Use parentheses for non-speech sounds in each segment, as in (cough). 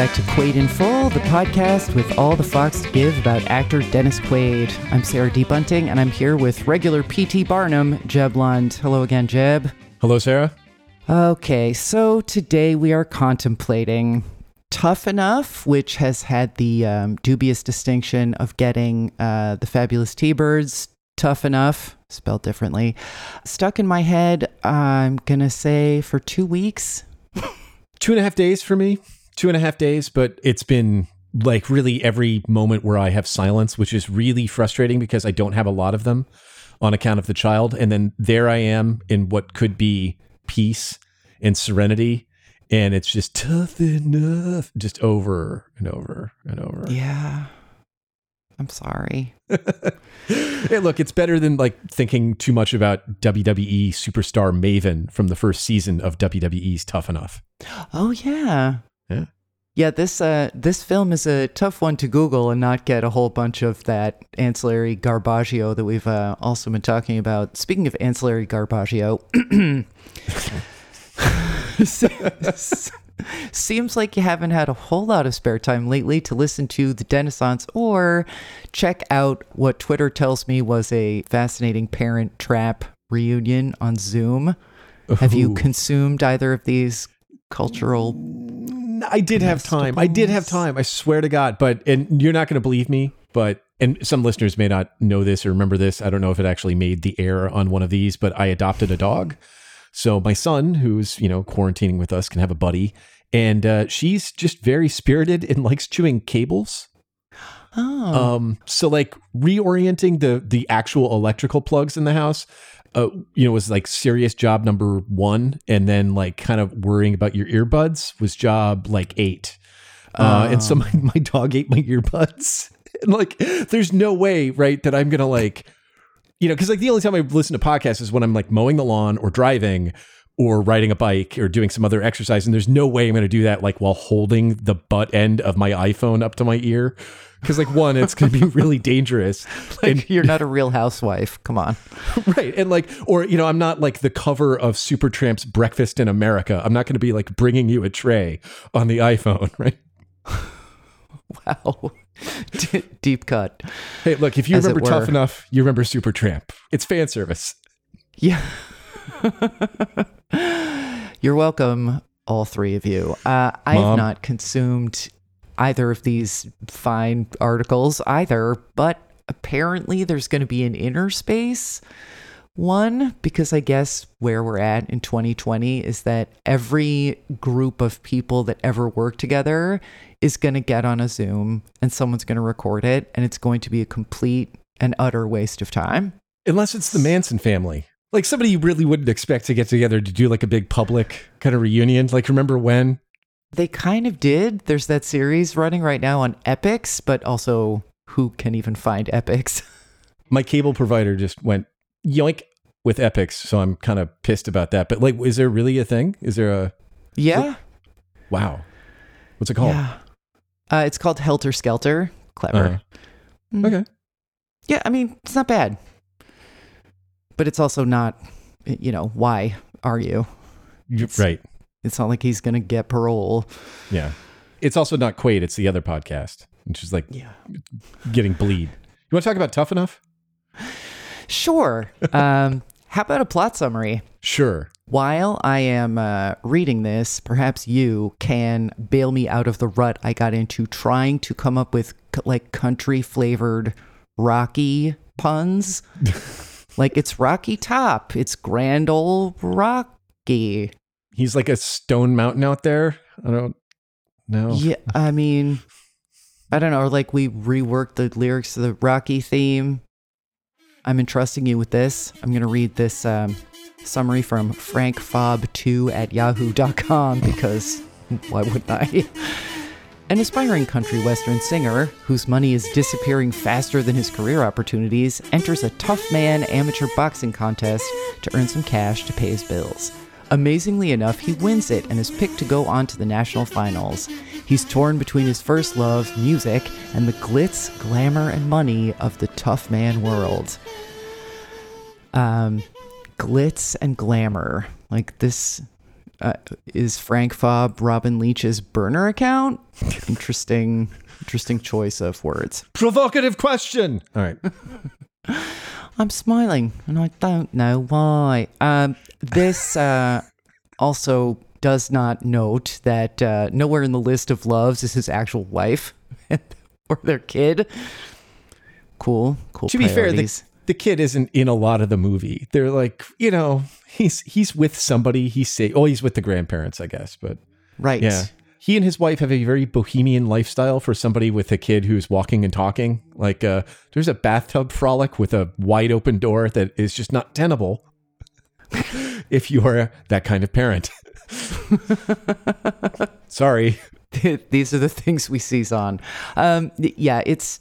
back to Quaid in Full, the podcast with all the Fox to give about actor Dennis Quaid. I'm Sarah D. Bunting, and I'm here with regular PT Barnum, Jeb Lund. Hello again, Jeb. Hello, Sarah. Okay, so today we are contemplating Tough Enough, which has had the um, dubious distinction of getting uh, the fabulous T Birds Tough Enough, spelled differently, stuck in my head. I'm going to say for two weeks. (laughs) Two and a half days for me. Two and a half days, but it's been like really every moment where I have silence, which is really frustrating because I don't have a lot of them on account of the child. And then there I am in what could be peace and serenity. And it's just tough enough, just over and over and over. Yeah. I'm sorry. (laughs) hey, look, it's better than like thinking too much about WWE superstar Maven from the first season of WWE's Tough Enough. Oh yeah. Yeah. Yeah, this uh this film is a tough one to Google and not get a whole bunch of that ancillary garbaggio that we've uh, also been talking about. Speaking of ancillary garbaggio, (clears throat) seems like you haven't had a whole lot of spare time lately to listen to the Denaissance or check out what Twitter tells me was a fascinating Parent Trap reunion on Zoom. Have you consumed either of these cultural I did have time. I did have time. I swear to God. But and you're not going to believe me, but and some listeners may not know this or remember this. I don't know if it actually made the air on one of these, but I adopted a dog. So my son, who's you know quarantining with us, can have a buddy, and uh, she's just very spirited and (laughs) likes chewing cables. Oh. Um, so like reorienting the the actual electrical plugs in the house, uh, you know, was like serious job number one, and then like kind of worrying about your earbuds was job like eight. Uh, and so Oh. my, my dog ate my earbuds. (laughs) And like, there's no way, right, that I'm gonna like, you know, because like the only time I listen to podcasts is when I'm like mowing the lawn or driving or riding a bike or doing some other exercise. And there's no way I'm gonna do that like while holding the butt end of my iPhone up to my ear. Because like one, it's gonna be really dangerous. (laughs) like you're not a real housewife. Come on. (laughs) right and like or you know i'm not like the cover of supertramp's breakfast in america i'm not going to be like bringing you a tray on the iphone (laughs) right Wow. D- deep cut. hey look if you As remember tough enough you remember supertramp it's fan service Yeah. You're welcome, all three of you. Uh, I have not consumed either of these fine articles either, but apparently there's going to be an inner space. One because I guess where we're at in 2020 is that every group of people that ever work together is going to get on a Zoom and someone's going to record it and it's going to be a complete and utter waste of time. unless it's the manson family. Like somebody you really wouldn't expect to get together to do like a big public kind of reunion. Like remember when They kind of did. There's that series running right now on Epix, but also who can even find Epix? (laughs) my cable provider just went yoink with Epix so i'm kind of pissed about that but like is there really a thing is there a yeah. wow what's it called Yeah. Uh, it's called Helter Skelter. Clever. Mm. okay Yeah, I mean, it's not bad. But it's also not, you know, why are you? It's- right It's not like he's going to get parole. Yeah. It's also not Quaid, it's the other podcast, which is like Yeah. getting bleed. You want to talk about Tough Enough? Sure. (laughs) um, how about a plot summary? Sure. While I am uh, reading this, perhaps you can bail me out of the rut I got into trying to come up with c- like country flavored Rocky puns. (laughs) like it's Rocky Top, it's Grand Ole Rocky. He's like a stone mountain out there. I don't know. Yeah, I mean, I don't know. Or like we reworked the lyrics to the Rocky theme. I'm entrusting you with this. I'm going to read this um, summary from frankfob2 at yahoo.com because (laughs) why wouldn't I? An aspiring country western singer, whose money is disappearing faster than his career opportunities, enters a tough man amateur boxing contest to earn some cash to pay his bills. Amazingly enough, he wins it and is picked to go on to the national finals. He's torn between his first love, music, and the glitz, glamour, and money of the tough man world. Um, glitz and glamour. Like this uh, is Frank Fobb Robin Leach's burner account? Interesting, interesting choice of words. Provocative question. All right. (laughs) I'm smiling, and I don't know why. Um, this uh, (laughs) also does not note that uh, nowhere in the list of loves is his actual wife (laughs) or their kid. Cool, cool. To be fair, the, the kid isn't in a lot of the movie. They're like, you know, he's he's with somebody. He's say, oh, he's with the grandparents, I guess. But right. yeah, he and his wife have a very bohemian lifestyle for somebody with a kid who's walking and talking. Like, uh, there's a bathtub frolic with a wide open door that is just not tenable. (laughs) if you are that kind of parent. (laughs) Sorry. These are the things we seize on. Um, yeah, it's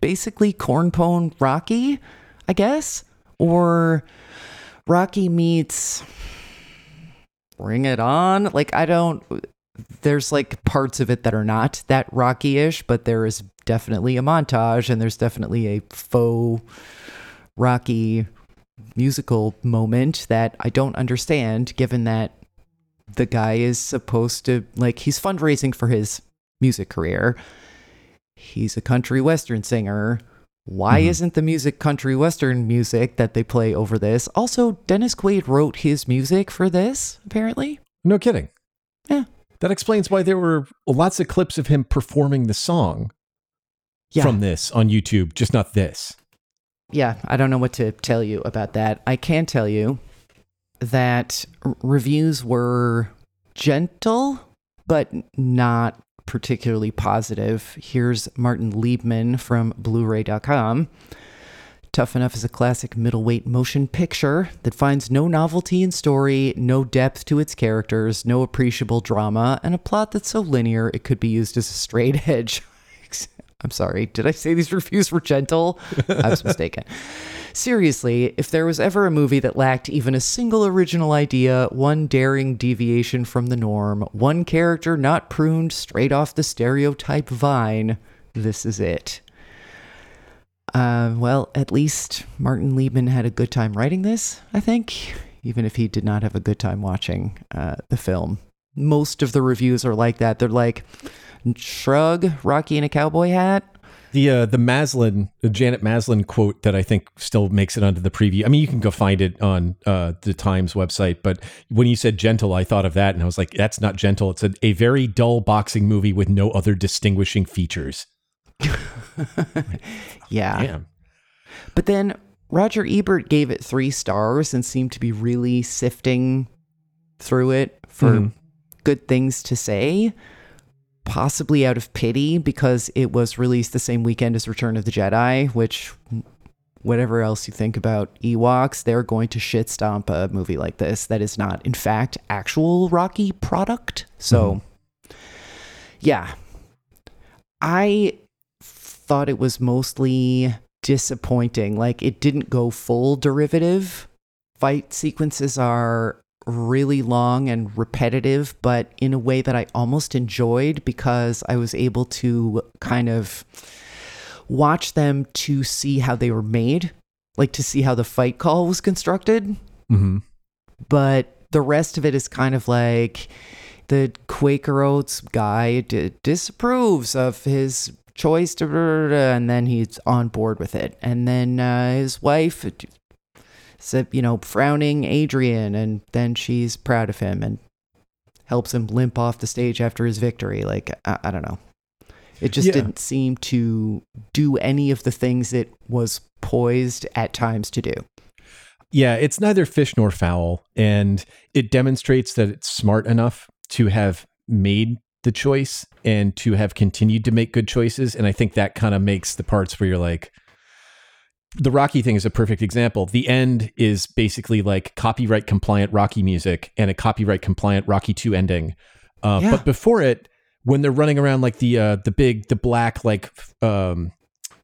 basically cornpone Rocky, I guess, or Rocky meets Bring It On. Like I don't. There's like parts of it that are not that Rocky-ish, but there is definitely a montage, and there's definitely a faux Rocky musical moment that I don't understand, given that the guy is supposed to like he's fundraising for his music career. He's a country western singer. Why Mhm. isn't the music country western music that they play over this? Also, Dennis Quaid wrote his music for this, apparently. No kidding. Yeah. That explains why there were lots of clips of him performing the song Yeah. from this on YouTube, just not this. yeah, I don't know what to tell you about that. I can tell you that r- reviews were gentle, but not particularly positive. Here's Martin Liebman from Blu-ray.com. Tough Enough is a classic middleweight motion picture that finds no novelty in story, no depth to its characters, no appreciable drama, and a plot that's so linear it could be used as a straight (laughs) edge. I'm sorry, did I say these (laughs) reviews were gentle? I was mistaken. Seriously, if there was ever a movie that lacked even a single original idea, one daring deviation from the norm, one character not pruned straight off the stereotype vine, this is it. Uh, well, at least Martin Liebman had a good time writing this, I think, even if he did not have a good time watching uh, the film. Most of the reviews are like that. They're like, shrug, Rocky in a cowboy hat. The uh, the Maslin, the Janet Maslin quote that I think still makes it onto the preview. I mean, you can go find it on uh, the Times website, but when you said gentle, I thought of that, and I was like, that's not gentle. It's a, a very dull boxing movie with no other distinguishing features. (laughs) Yeah. Damn. But then Roger Ebert gave it three stars and seemed to be really sifting through it for Mhm. good things to say, possibly out of pity because it was released the same weekend as Return of the Jedi, which, whatever else you think about Ewoks, they're going to shit stomp a movie like this that is not, in fact, actual Rocky product. So, yeah. I thought it was mostly disappointing. Like it didn't go full derivative. Fight sequences are really long and repetitive, but in a way that I almost enjoyed because I was able to kind of watch them to see how they were made, like to see how the fight call was constructed Mhm. but the rest of it is kind of like the Quaker Oats guy d- disapproves of his choice to, and then he's on board with it. And then uh, his wife said, you know, frowning Adrian, and then she's proud of him and helps him limp off the stage after his victory. Like, I, I don't know. It just Yeah. didn't seem to do any of the things it was poised at times to do. Yeah, it's neither fish nor fowl, and it demonstrates that it's smart enough to have made the choice and to have continued to make good choices. And I think that kind of makes the parts where you're like, the Rocky thing is a perfect example. The end is basically like copyright compliant Rocky music and a copyright compliant Rocky 2 ending. Uh, Yeah. But before it, when they're running around like the uh, the big the black like um,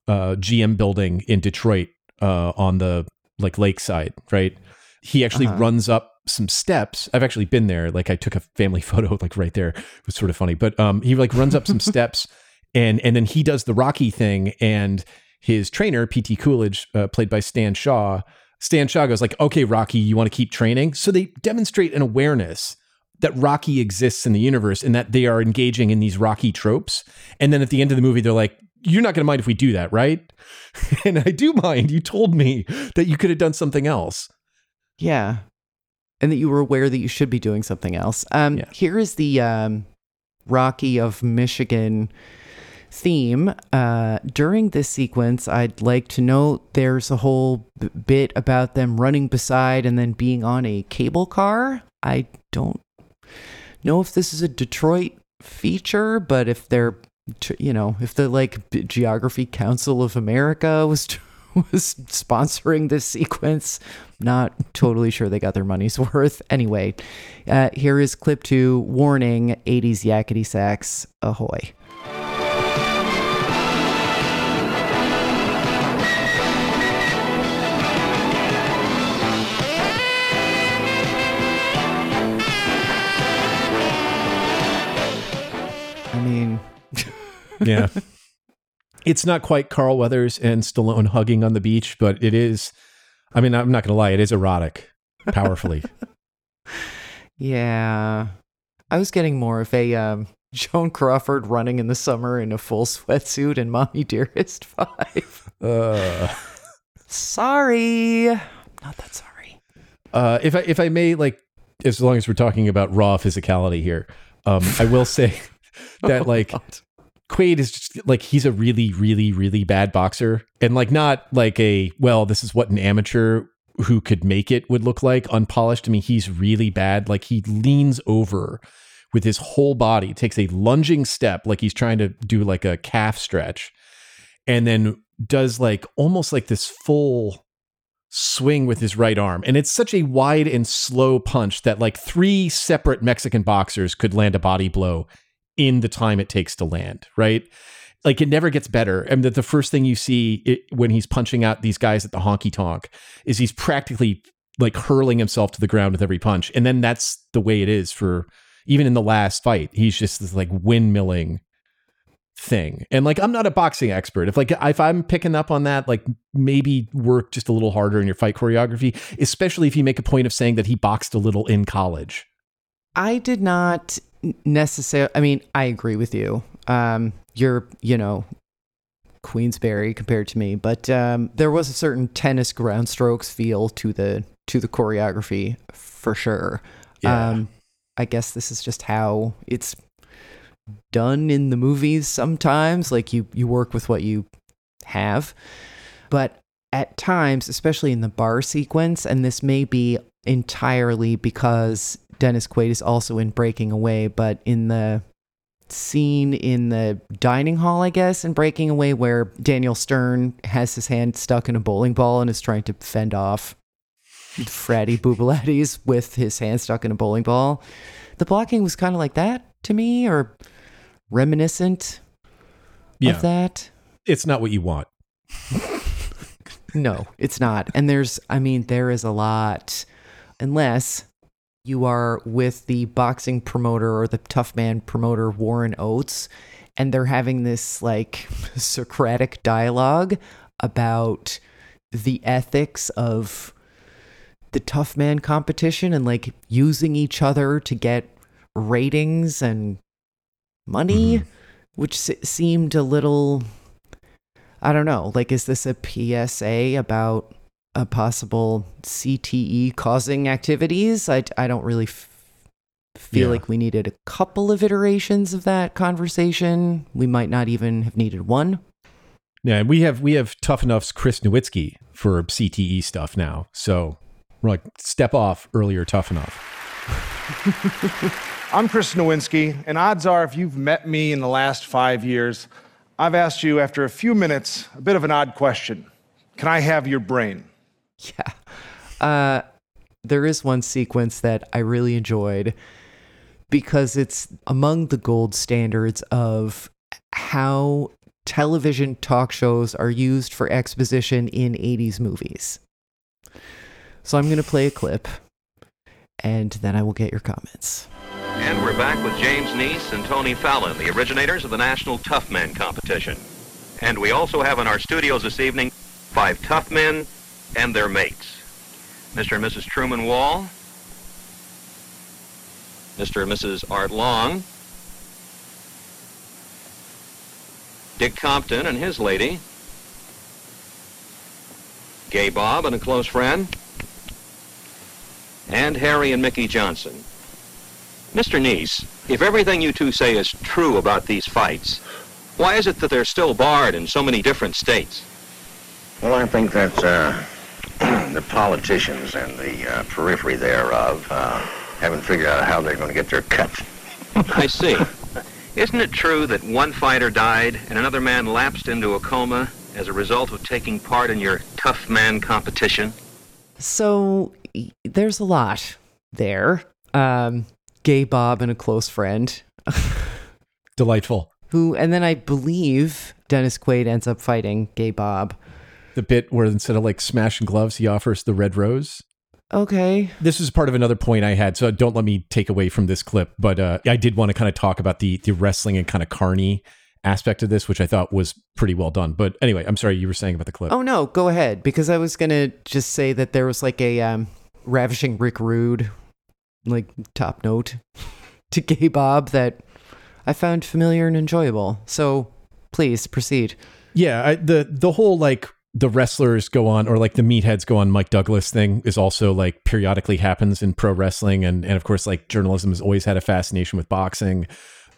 uh, GM building in Detroit uh, on the like lakeside, right? He actually Uh-huh. runs up some steps. I've actually been there. Like I took a family (laughs) photo like right there. It was sort of funny. But um he like runs up some (laughs) steps and and then he does the Rocky thing and his trainer PT Coolidge uh, played by Stan Shaw Stan Shaw goes like, "Okay, Rocky, you want to keep training?" So they demonstrate an awareness that Rocky exists in the universe and that they are engaging in these Rocky tropes. And then at the end of the movie, they're like, "You're not going to mind if we do that, right?" (laughs) and I do mind. You told me that you could have done something else. Yeah. And that you were aware that you should be doing something else. Um, Yeah. Here is the um, Rocky of Michigan theme. Uh, during this sequence, I'd like to note there's a whole b- bit about them running beside and then being on a cable car. I don't know if this is a Detroit feature, but if they're, you know, if the like Geography Council of America was. (laughs) Was sponsoring this sequence. Not totally sure they got their money's (laughs) worth. Anyway, uh, here is clip two warning 80s yakety sax ahoy. I mean, (laughs) Yeah. it's not quite Carl Weathers and Stallone hugging on the beach, but it is. I mean, I'm not going to lie, it is erotic, powerfully. (laughs) yeah. I was getting more of a um, Joan Crawford running in the summer in a full sweatsuit and Mommy Dearest (laughs) vibe. uh, Sorry. Not that sorry. uh, if I if I may, like, as long as we're talking about raw physicality here, um, I will say (laughs) that like Quaid is just like he's a really, really, really bad boxer, and like not like a well, this is what an amateur who could make it would look like, unpolished. I mean, he's really bad. Like he leans over with his whole body, takes a lunging step, like he's trying to do like a calf stretch, and then does like almost like this full swing with his right arm. And it's such a wide and slow punch that like three separate Mexican boxers could land a body blow in the time it takes to land, right? Like it never gets better. And that the first thing you see it, when he's punching out these guys at the honky tonk is he's practically like hurling himself to the ground with every punch. And then that's the way it is for even in the last fight. He's just this like windmilling thing. And like I'm not a boxing expert. If like if I'm picking up on that, like maybe work just a little harder in your fight choreography, especially if you make a point of saying that he boxed a little in college. I did not necessarily. I mean, I agree with you. Um, you're, you know, Queensberry compared to me, but um, there was a certain tennis ground strokes feel to the to the choreography for sure. Yeah. Um, I guess this is just how it's done in the movies. Sometimes, like you you work with what you have, but at times, especially in the bar sequence, and this may be entirely because Dennis Quaid is also in Breaking Away, but in the scene in the dining hall, I guess, in Breaking Away, where Daniel Stern has his hand stuck in a bowling ball and is trying to fend off fratty boobalatties (laughs) with his hand stuck in a bowling ball. The blocking was kind of like that to me, or reminiscent Yeah. of that. It's not what you want. (laughs) No, it's not. And there's, I mean, there is a lot, unless you are with the boxing promoter or the tough man promoter, Warren Oates, and they're having this like (laughs) Socratic dialogue about the ethics of the tough man competition and like using each other to get ratings and money, mm-hmm. which se- seemed a little I don't know. Like, is this a PSA about a possible CTE causing activities? I, I don't really f- feel Yeah. like we needed a couple of iterations of that conversation. We might not even have needed one. Yeah, and we have we have Tough Enough's Chris Nowinski for CTE stuff now. So we're like step off earlier Tough Enough. (laughs) I'm Chris Nowinski, and odds are if you've met me in the last five years, I've asked you after a few minutes a bit of an odd question Can I have your brain? (laughs) Yeah. Uh, there is one sequence that I really enjoyed because it's among the gold standards of how television talk shows are used for exposition in 80s movies. So I'm going to play a clip and then I will get your comments. And we're back with James Neese and Tony Fallon, the originators of the National Tough Men competition. And we also have in our studios this evening five tough men and their mates. Mr. and Mrs. Truman Wall, Mr. and Mrs. Art Long, Dick Compton and his lady, Gay Bob and a close friend, and Harry and Mickey Johnson. Mr. Neese, if everything you two say is true about these fights, why is it that they're still barred in so many different states? Well, I think that's uh, the politicians and the uh, periphery thereof uh, haven't figured out how they're going to get their cut. (laughs) I see. Isn't it true that one fighter died and another man lapsed into a coma as a result of taking part in your tough man competition? So there's a lot there. Um, gay Bob and a close friend Delightful. who, and then I believe Dennis Quaid ends up fighting gay Bob. The bit where instead of like smashing gloves, he offers the red rose. Okay. This is part of another point I had, so don't let me take away from this clip. But uh, I did want to kind of talk about the the wrestling and kind of carny aspect of this, which I thought was pretty well done. But anyway, I'm sorry you were saying about the clip. Oh no, go ahead because I was gonna just say that there was like a um, ravishing Rick Rude, like top note (laughs) to Gay Bob that I found familiar and enjoyable. So please proceed. Yeah, I, the the whole like the wrestlers go on or like the meatheads go on Mike Douglas thing is also like periodically happens in pro wrestling and and of course like journalism has always had a fascination with boxing.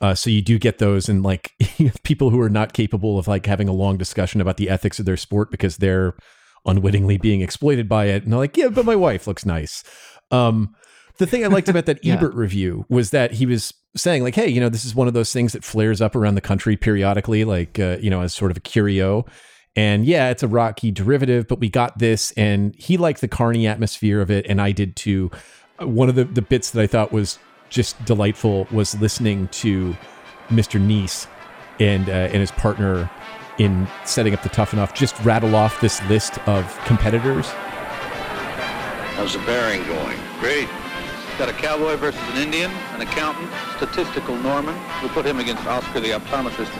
Uh, so you do get those and like (laughs) people who are not capable of like having a long discussion about the ethics of their sport because they're unwittingly being exploited by it and they're like yeah but my wife looks nice. Um, the thing I liked about that (laughs) Yeah. Ebert review was that he was saying like, hey, you know, this is one of those things that flares up around the country periodically, like uh, you know, as sort of a curio. And yeah, it's a Rocky derivative, but we got this, and he liked the carny atmosphere of it, and I did too. Uh, One of the the bits that I thought was just delightful was listening to Mr. Neese and uh, and his partner in setting up the Tough Enough just rattle off this list of competitors. How's the bearing going? Great. Got a cowboy versus an Indian, an accountant, statistical Norman. We'll put him against Oscar the optometrist.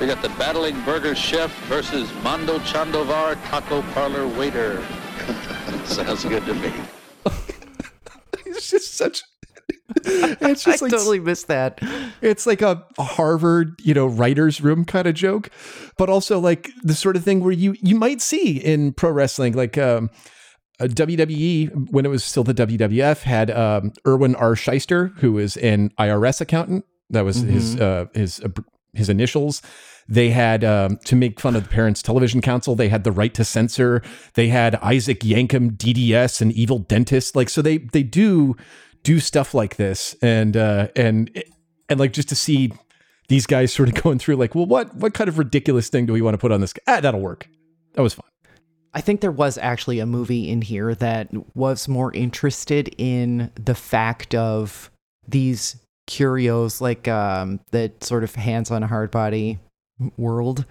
We got the battling burger chef versus Mondo Chandovar taco parlor waiter. (laughs) Sounds good to me. (laughs) It's just such. It's just (laughs) I like totally missed that. It's like a Harvard, you know, writers' room kind of joke, but also like the sort of thing where you you might see in pro wrestling, like um, uh, WWE when it was still the WWF had um, Irwin R. Schyster, who is an IRS accountant. That was his uh, his uh, his initials. They had um, to make fun of the Parents Television Council. They had the right to censor. They had Isaac Yankem, DDS, and evil dentist. Like so, they they do do stuff like this, and uh, and and like just to see these guys sort of (laughs) going through like, well, what what kind of ridiculous thing do we want to put on this? Ah, that'll work. That was fun. I think there was actually a movie in here that was more interested in the fact of these curios, like um, that sort of hands on hard body world.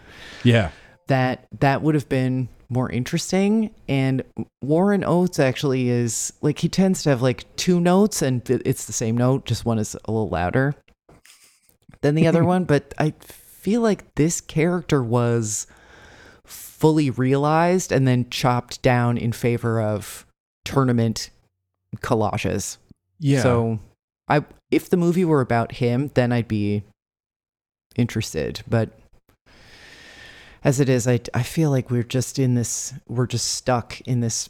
Yeah. That that would have been more interesting. And Warren Oates actually is like he tends to have like two notes, and it's the same note, just one is a little louder than the other (laughs) one. But I feel like this character was fully realized and then chopped down in favor of tournament collages. Yeah. So I if the movie were about him, then I'd be interested. But as it is, I I feel like we're just in this we're just stuck in this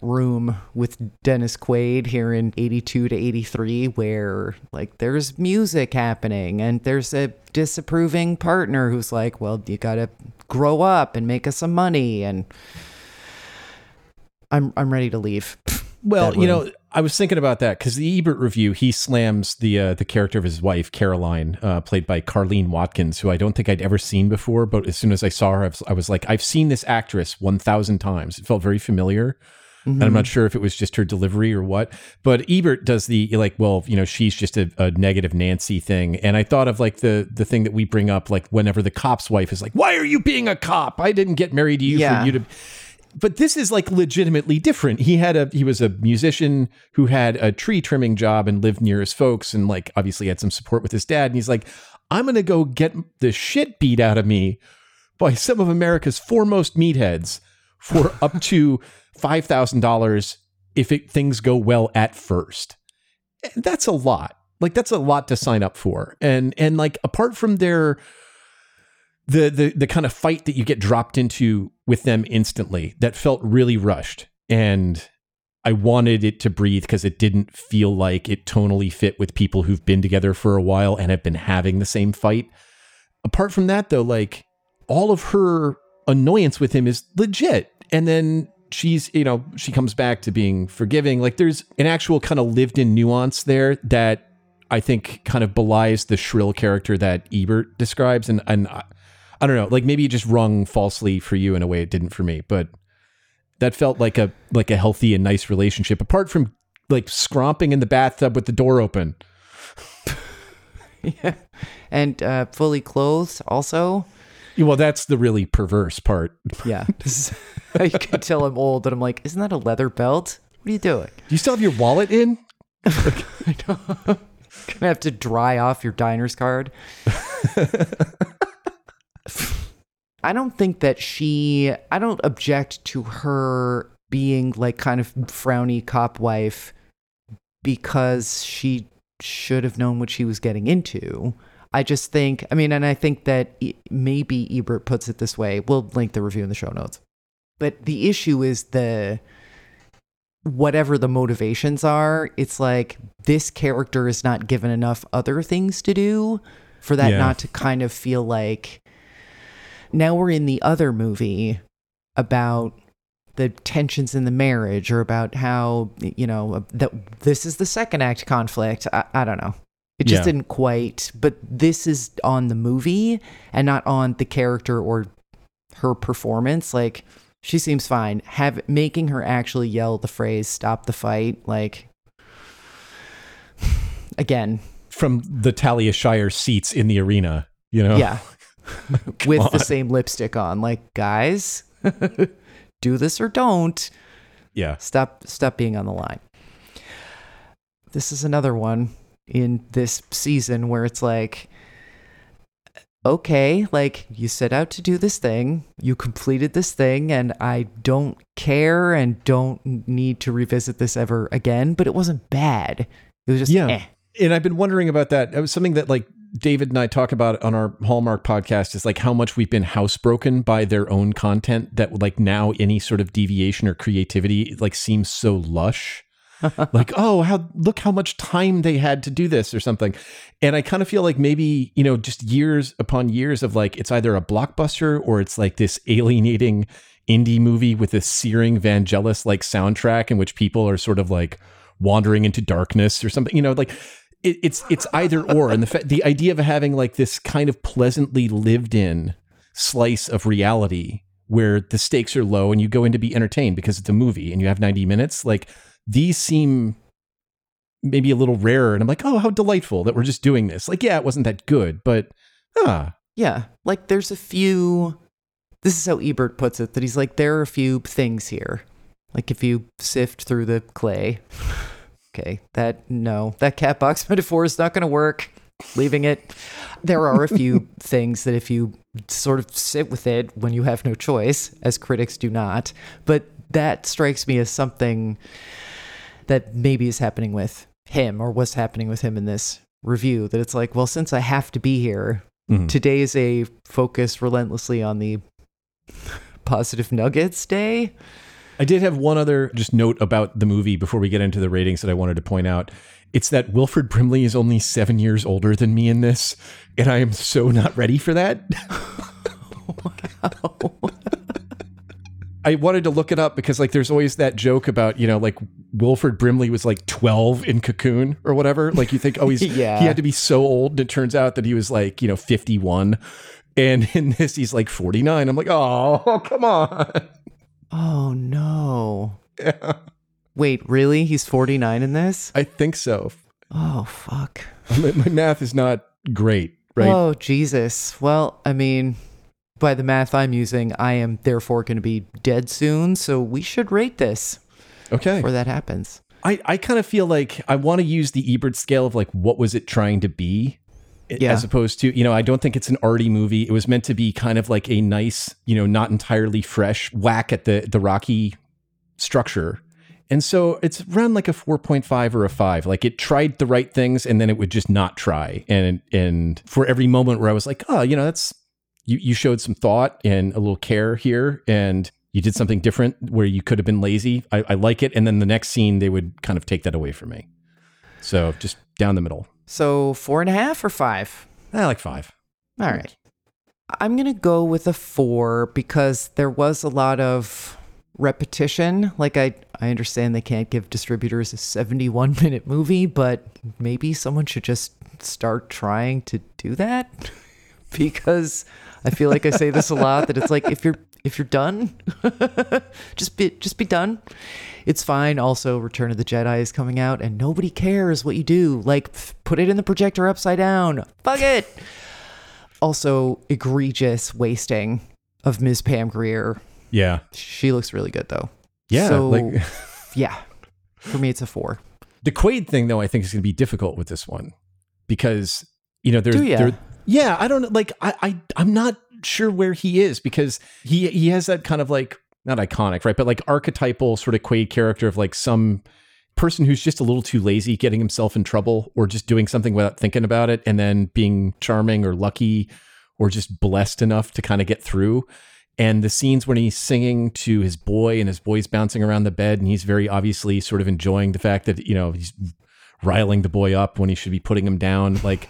room with Dennis Quaid here in 82 to 83 where like there's music happening and there's a disapproving partner who's like, "Well, you got to grow up and make us some money." And I'm I'm ready to leave. (laughs) Well, you know, I was thinking about that because the Ebert review, he slams the uh, the character of his wife, Caroline, uh, played by Carlene Watkins, who I don't think I'd ever seen before. But as soon as I saw her, I was, I was like, I've seen this actress one thousand times. It felt very familiar. And I'm not sure if it was just her delivery or what. But Ebert does the like, well, you know, she's just a, a negative Nancy thing. And I thought of like the the thing that we bring up, like whenever the cop's wife is like, "Why are you being a cop? I didn't get married to you Yeah. for you to." But this is like legitimately different. He had a he was a musician who had a tree trimming job and lived near his folks and like obviously had some support with his dad and he's like I'm going to go get the shit beat out of me by some of America's foremost meatheads for (laughs) up to $5,000 if it, things go well at first. that's a lot. Like that's a lot to sign up for. And and like apart from their the the the kind of fight that you get dropped into with them instantly that felt really rushed and I wanted it to breathe because it didn't feel like it tonally fit with people who've been together for a while and have been having the same fight. Apart from that though, like all of her annoyance with him is legit. And then she's, you know, she comes back to being forgiving. Like there's an actual kind of lived in nuance there that I think kind of belies the shrill character that Ebert describes. And, and I, I don't know, like maybe it just rung falsely for you in a way it didn't for me, but that felt like a like a healthy and nice relationship apart from like scromping in the bathtub with the door open. (laughs) yeah. And uh, fully clothed also. Well, that's the really perverse part. Yeah. (laughs) (laughs) I can tell I'm old and I'm like, isn't that a leather belt? What are you doing? Do you still have your wallet in? I know. Gonna have to dry off your diner's card. I don't think that she, I don't object to her being like kind of frowny cop wife because she should have known what she was getting into. I just think, I mean, and I think that maybe Ebert puts it this way. We'll link the review in the show notes. But the issue is the whatever the motivations are, it's like this character is not given enough other things to do for that Yeah. not to kind of feel like now we're in the other movie about the tensions in the marriage or about how you know uh, that this is the second act conflict. I, I don't know. It just Yeah. didn't quite but this is on the movie and not on the character or her performance. Like she seems fine. Have making her actually yell the phrase stop the fight like (sighs) again. From the Talia Shire seats in the arena, you know? yeah (laughs) with the same lipstick on like guys (laughs) do this or don't Yeah. stop stop being on the line this is another one in this season where it's like okay like you set out to do this thing you completed this thing and i don't care and don't need to revisit this ever again but it wasn't bad it was just Yeah. eh. And I've been wondering about that. It was something that like David and I talk about on our Hallmark podcast is like how much we've been housebroken by their own content that like now any sort of deviation or creativity like seems so lush. (laughs) like, oh, how look how much time they had to do this or something. And I kind of feel like maybe, you know, just years upon years of like it's either a blockbuster or it's like this alienating indie movie with a searing Vangelis like soundtrack in which people are sort of like wandering into darkness or something, you know, like it, it's it's either or, and the fa- the idea of having like this kind of pleasantly lived in slice of reality where the stakes are low and you go in to be entertained because it's a movie and you have 90 minutes like these seem maybe a little rarer and i'm like oh how delightful that we're just doing this like yeah it wasn't that good but ah Yeah, like there's a few. This is how Ebert puts it that he's like, there are a few things here. Like if you sift through the clay. Okay, that, no, that cat box (laughs) metaphor is not going to work. Leaving it. There are a few (laughs) things that if you sort of sit with it when you have no choice, as critics do not, but that strikes me as something that maybe is happening with him or was happening with him in this review that it's like well since i have to be here Mhm. today is a focus relentlessly on the positive nuggets day I did have one other just note about the movie before we get into the ratings that I wanted to point out. It's that Wilford Brimley is only seven years older than me in this, and I am so not ready for that. (laughs) (laughs) I wanted to look it up because like there's always that joke about, you know, like Wilford Brimley was like 12 in Cocoon or whatever. Like you think, oh, he's (laughs) Yeah. he had to be so old. And it turns out that he was like, you know, 51. And in this, he's like 49. I'm like, oh, come on. Oh no Yeah. wait really he's 49 in this I think so. oh fuck (laughs) my, my math is not great, right? oh jesus well i mean by the math i'm using i am therefore going to be dead soon so we should rate this okay. before that happens I, I kind of feel like I want to use the Ebert scale of like what was it trying to be Yeah. as opposed to, you know, I don't think it's an arty movie. It was meant to be kind of like a nice, you know, not entirely fresh whack at the the Rocky structure. And so it's around like a 4.5 or a 5. Like it tried the right things and then it would just not try. And and for every moment where I was like, "Oh, you know, that's you you showed some thought and a little care here and you did something different where you could have been lazy. I, I like it." And then the next scene they would kind of take that away from me. So just down the middle. So four and a half or five? I like 5. All right. I'm going to go with a four because there was a lot of repetition. Like, I, I understand they can't give distributors a 71 minute movie, but maybe someone should just start trying to do that (laughs) because I feel like I say this a lot that it's like if you're if you're done (laughs) just be just be done. It's fine. Also return of the jedi is coming out and nobody cares what you do. Like put it in the projector upside down. Fuck it. Also egregious wasting of ms. Pam Grier Yeah. she looks really good though. Yeah, so like- (laughs) yeah. For me it's a four. The Quaid thing, though, I think is going to be difficult with this one because you know there's yeah, I don't like I, I I'm not sure where he is because he he has that kind of like not iconic right, but like archetypal sort of Quaid character of like some person who's just a little too lazy getting himself in trouble or just doing something without thinking about it and then being charming or lucky or just blessed enough to kind of get through. And the scenes when he's singing to his boy and his boy's bouncing around the bed and he's very obviously sort of enjoying the fact that you know he's riling the boy up when he should be putting him down like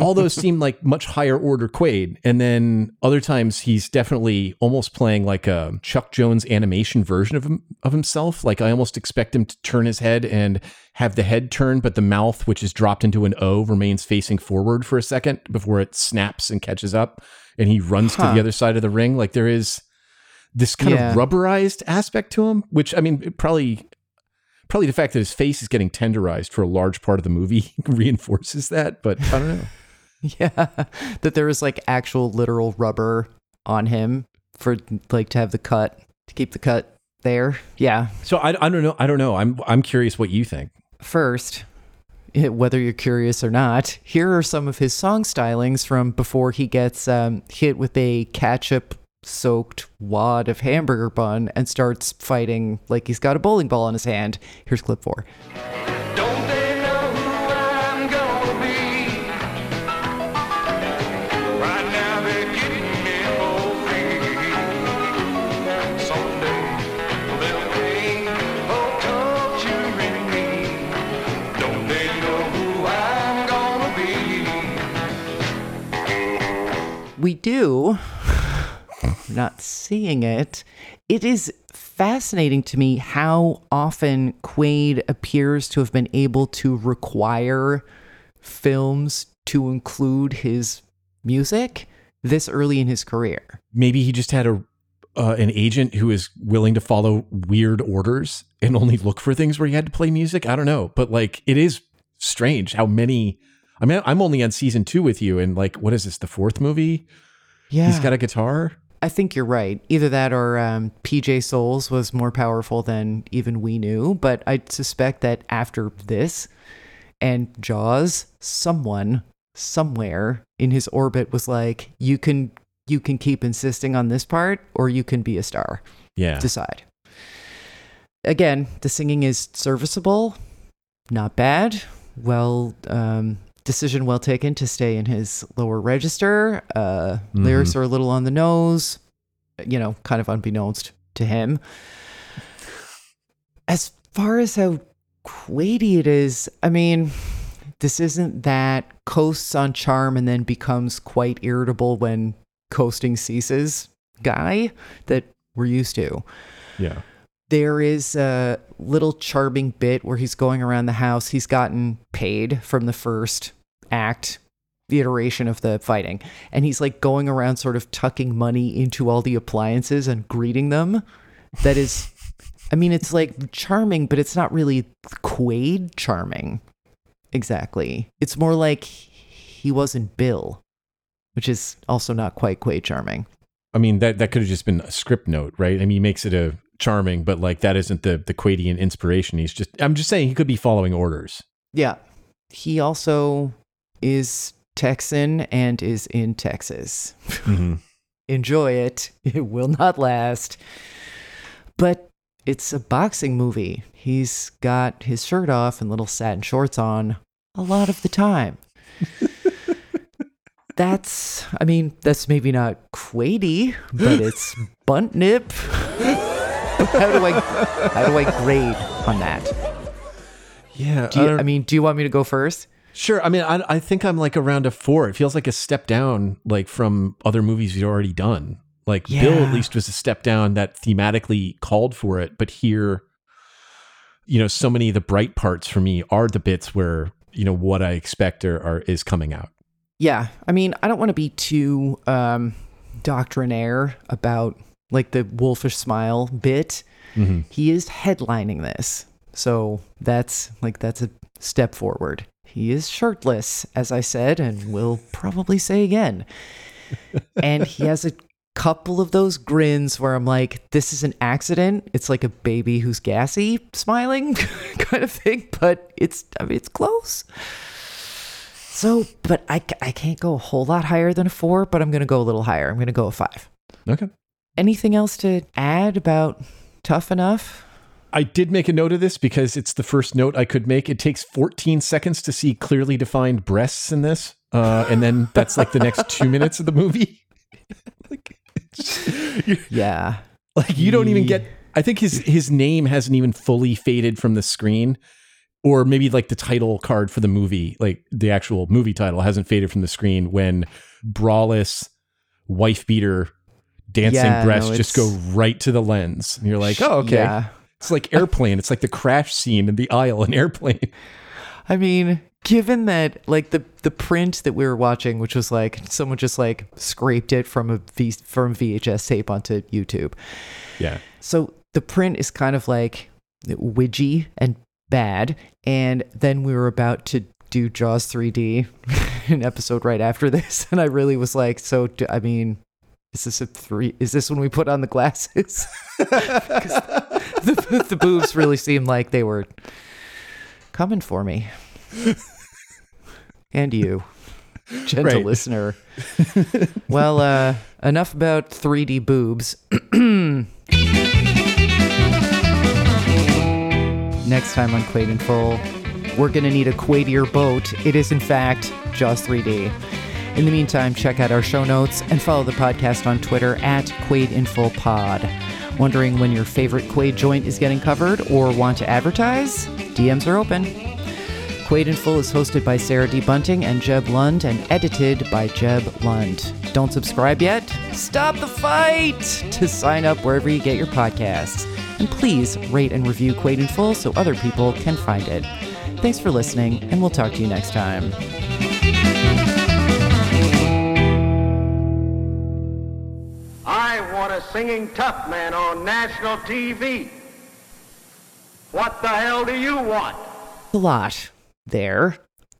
all those seem like much higher order Quaid. And then other times he's definitely almost playing like a Chuck Jones animation version of him, of himself. Like I almost expect him to turn his head and have the head turn, but the mouth, which is dropped into an O, remains facing forward for a second before it snaps and catches up. And he runs to the other side of the ring. Like there is this kind Yeah. of rubberized aspect to him, which I mean, it probably probably the fact that his face is getting tenderized for a large part of the movie (laughs) reinforces that. But I don't know. (laughs) Yeah, that there was like actual literal rubber on him for like to have the cut to keep the cut there. Yeah. So I, I don't know. I don't know. I'm I'm curious what you think. First, eh, whether you're curious or not, here are some of his song stylings from before he gets um, hit with a ketchup soaked wad of hamburger bun and starts fighting like he's got a bowling ball in his hand. Here's clip four. We do (sighs) not seeing it it is fascinating to me how often quaid appears to have been able to require films to include his music this early in his career Maybe he just had a uh, an agent who is willing to follow weird orders and only look for things where he had to play music. I don't know, but like it is strange how many. I mean, I'm only on season two with you, and like, what is this? The fourth movie? yeah He's got a guitar. i think you're right either that or um, pj Soles was more powerful than even we knew but i suspect that after this and jaws someone somewhere in his orbit was like you can you can keep insisting on this part or you can be a star Yeah. decide again the singing is serviceable not bad well um decision well taken to stay in his lower register uh lyrics are a little on the nose you know kind of unbeknownst to him as far as how quady it is i mean this isn't that coasts on charm and then becomes quite irritable when coasting ceases guy that we're used to yeah. there is a little charming bit where he's going around the house. He's gotten paid from the first act, the iteration of the fighting, and he's like going around sort of tucking money into all the appliances and greeting them. That is, I mean, it's like charming, but it's not really Quaid charming. Exactly. It's more like he wasn't Bill, which is also not quite Quaid charming. I mean, that that could have just been a script note, right? I mean, he makes it a charming, but like that isn't the the Quadian inspiration. He's just. I'm just saying he could be following orders. Yeah. He also is Texan and is in Texas. Mm-hmm. (laughs) Enjoy it. It will not last. But it's a boxing movie. He's got his shirt off and little satin shorts on a lot of the time. (laughs) that's, I mean, that's maybe not Quady, but it's bunt nip. (laughs) how do I, how do I grade on that? Yeah. Do you, I mean, do you want me to go first? Sure. I mean, I, I think I'm like around a four. It feels like a step down, like from other movies you've already done. Like Bill, at least, was a step down that thematically called for it. But here, you know, so many of the bright parts for me are the bits where you know what I expect are, are is coming out. Yeah, I mean, I don't want to be too um, doctrinaire about like the wolfish smile bit. He is headlining this, so that's like that's a step forward. He is shirtless, as I said, and will probably say again. (laughs) and he has a couple of those grins where I'm like, this is an accident. It's like a baby who's gassy smiling (laughs) kind of thing, but it's I mean it's close. So, but I, I can't go a whole lot higher than a four, but I'm going to go a little higher. I'm going to go a five. Okay. Anything else to add about Tough Enough? I did make a note of this because it's the first note I could make. It takes 14 seconds to see clearly defined breasts in this, uh, and then that's like the next two minutes of the movie. (laughs) like, Yeah. like you don't even get. I think his his name hasn't even fully faded from the screen, or maybe like the title card for the movie, like the actual movie title hasn't faded from the screen when braless wife beater dancing Yeah, breasts no, just go right to the lens, and you're like, oh okay. Yeah. It's like airplane. It's like the crash scene in the aisle in airplane. I mean, given that like the the print that we were watching, which was like someone just like scraped it from a v, from VHS tape onto YouTube. Yeah. So the print is kind of like widgy and bad. And then we were about to do Jaws 3D, (laughs) an episode right after this, and I really was like, so do, I mean, is this a three? Is this when we put on the glasses? (laughs) the, the boobs really seemed like they were coming for me. and you, gentle Right. listener. well, uh, enough about 3D boobs. (clears throat) Next time on Quaid in Full, we're going to need a Quadier boat. It is, in fact, Jaws 3D. In the meantime, check out our show notes and follow the podcast on Twitter at Quaid in Full Pod. Wondering when your favorite Quaid joint is getting covered or want to advertise? DMs are open. Quaid in Full is hosted by Sarah D. Bunting and Jeb Lund and edited by Jeb Lund. Don't subscribe yet? Stop the fight to sign up wherever you get your podcasts. And please rate and review Quaid in Full so other people can find it. Thanks for listening, and we'll talk to you next time. Singing tough man on national TV. What the hell do you want? a lot there.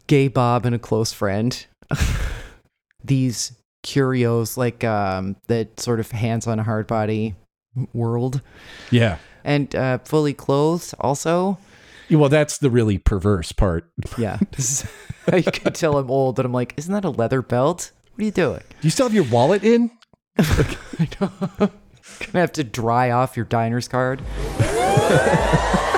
Gay Bob and a close friend. (laughs) These curios, like um, that sort of hands on a hard body world. Yeah. And uh, fully clothed, also. Well, that's the really perverse part. Yeah. (laughs) This is, (laughs) you can tell I'm old, and I'm like, isn't that a leather belt? What are you doing? Do you still have your wallet in? (laughs) (laughs) Gonna have to dry off your diner's card. (laughs)